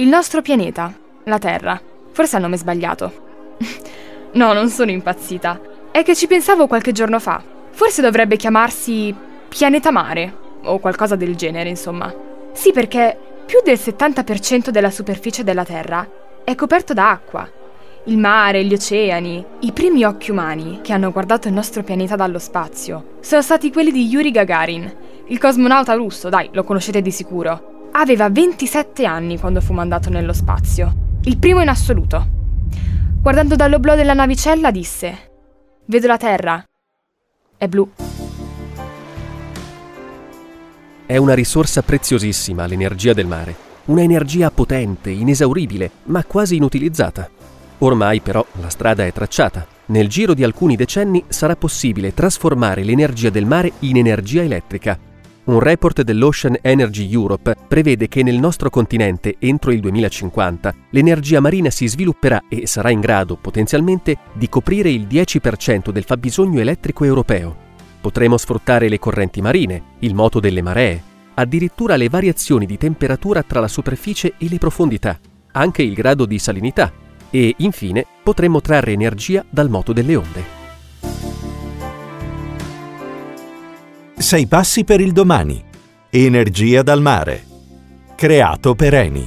Il nostro pianeta, la Terra. Forse è nome sbagliato. no, non sono impazzita. È che ci pensavo qualche giorno fa. Forse dovrebbe chiamarsi Pianeta Mare, o qualcosa del genere, insomma. Sì, perché più del 70% della superficie della Terra è coperto da acqua. Il mare, gli oceani, i primi occhi umani che hanno guardato il nostro pianeta dallo spazio sono stati quelli di Yuri Gagarin, il cosmonauta russo, dai, lo conoscete di sicuro. Aveva 27 anni quando fu mandato nello spazio, il primo in assoluto. Guardando dall'oblò della navicella disse: Vedo la Terra. È blu. È una risorsa preziosissima l'energia del mare, una energia potente, inesauribile, ma quasi inutilizzata. Ormai però la strada è tracciata. Nel giro di alcuni decenni sarà possibile trasformare l'energia del mare in energia elettrica. Un report dell'Ocean Energy Europe prevede che nel nostro continente, entro il 2050, l'energia marina si svilupperà e sarà in grado, potenzialmente, di coprire il 10% del fabbisogno elettrico europeo. Potremo sfruttare le correnti marine, il moto delle maree, addirittura le variazioni di temperatura tra la superficie e le profondità, anche il grado di salinità, e infine potremmo trarre energia dal moto delle onde. Sei passi per il domani. Energia dal mare. Creato per Eni.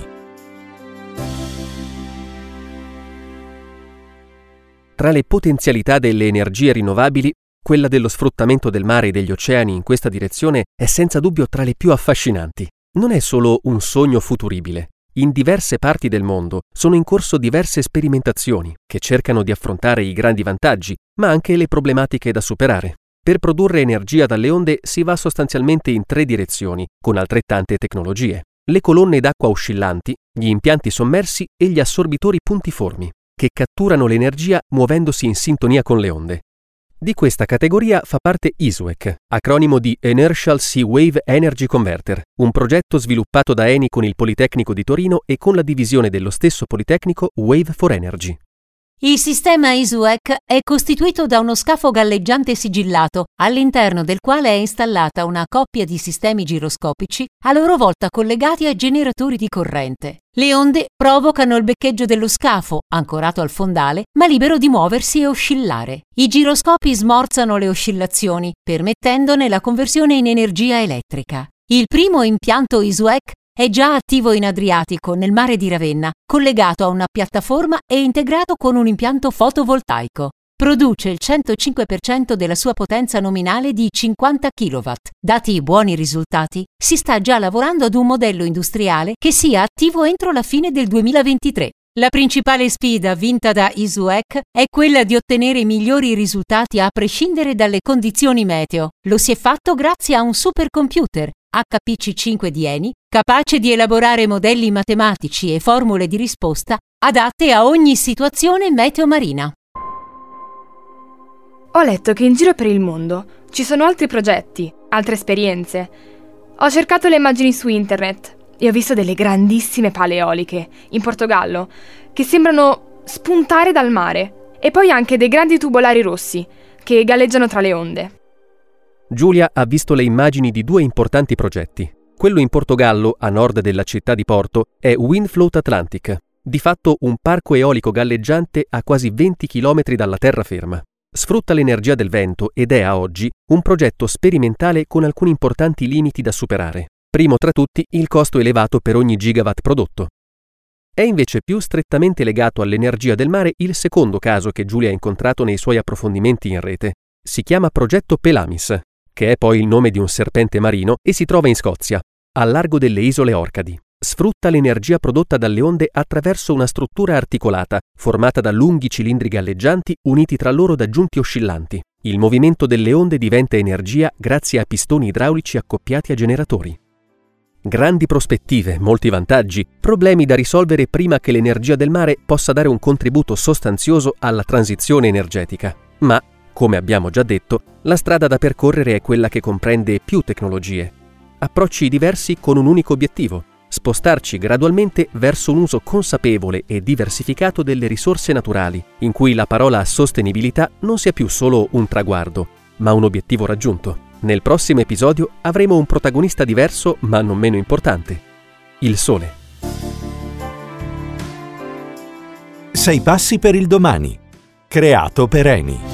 Tra le potenzialità delle energie rinnovabili, quella dello sfruttamento del mare e degli oceani in questa direzione è senza dubbio tra le più affascinanti. Non è solo un sogno futuribile, in diverse parti del mondo sono in corso diverse sperimentazioni che cercano di affrontare i grandi vantaggi, ma anche le problematiche da superare. Per produrre energia dalle onde si va sostanzialmente in tre direzioni, con altrettante tecnologie. Le colonne d'acqua oscillanti, gli impianti sommersi e gli assorbitori puntiformi, che catturano l'energia muovendosi in sintonia con le onde. Di questa categoria fa parte ISWEC, acronimo di Inertial Sea Wave Energy Converter, un progetto sviluppato da Eni con il Politecnico di Torino e con la divisione dello stesso Politecnico Wave for Energy. Il sistema ISUEC è costituito da uno scafo galleggiante sigillato, all'interno del quale è installata una coppia di sistemi giroscopici, a loro volta collegati a generatori di corrente. Le onde provocano il beccheggio dello scafo, ancorato al fondale, ma libero di muoversi e oscillare. I giroscopi smorzano le oscillazioni, permettendone la conversione in energia elettrica. Il primo impianto ISUEC è già attivo in Adriatico, nel mare di Ravenna, collegato a una piattaforma e integrato con un impianto fotovoltaico. Produce il 105% della sua potenza nominale di 50 kW. Dati i buoni risultati, si sta già lavorando ad un modello industriale che sia attivo entro la fine del 2023. La principale sfida vinta da ISUEC è quella di ottenere i migliori risultati a prescindere dalle condizioni meteo. Lo si è fatto grazie a un supercomputer, HPC5 di Eni, capace di elaborare modelli matematici e formule di risposta adatte a ogni situazione meteo marina. Ho letto che in giro per il mondo ci sono altri progetti, altre esperienze. Ho cercato le immagini su internet e ho visto delle grandissime pale eoliche in Portogallo che sembrano spuntare dal mare e poi anche dei grandi tubolari rossi che galleggiano tra le onde. Giulia ha visto le immagini di due importanti progetti. Quello in Portogallo, a nord della città di Porto, è Windfloat Atlantic, di fatto un parco eolico galleggiante a quasi 20 km dalla terraferma. Sfrutta l'energia del vento ed è a oggi un progetto sperimentale con alcuni importanti limiti da superare. Primo tra tutti il costo elevato per ogni gigawatt prodotto. È invece più strettamente legato all'energia del mare il secondo caso che Giulia ha incontrato nei suoi approfondimenti in rete. Si chiama progetto Pelamis che è poi il nome di un serpente marino, e si trova in Scozia, al largo delle isole Orcadi. Sfrutta l'energia prodotta dalle onde attraverso una struttura articolata, formata da lunghi cilindri galleggianti uniti tra loro da giunti oscillanti. Il movimento delle onde diventa energia grazie a pistoni idraulici accoppiati a generatori. Grandi prospettive, molti vantaggi, problemi da risolvere prima che l'energia del mare possa dare un contributo sostanzioso alla transizione energetica. Ma come abbiamo già detto, la strada da percorrere è quella che comprende più tecnologie, approcci diversi con un unico obiettivo, spostarci gradualmente verso un uso consapevole e diversificato delle risorse naturali, in cui la parola sostenibilità non sia più solo un traguardo, ma un obiettivo raggiunto. Nel prossimo episodio avremo un protagonista diverso ma non meno importante, il Sole. Sei passi per il domani. Creato per Eni.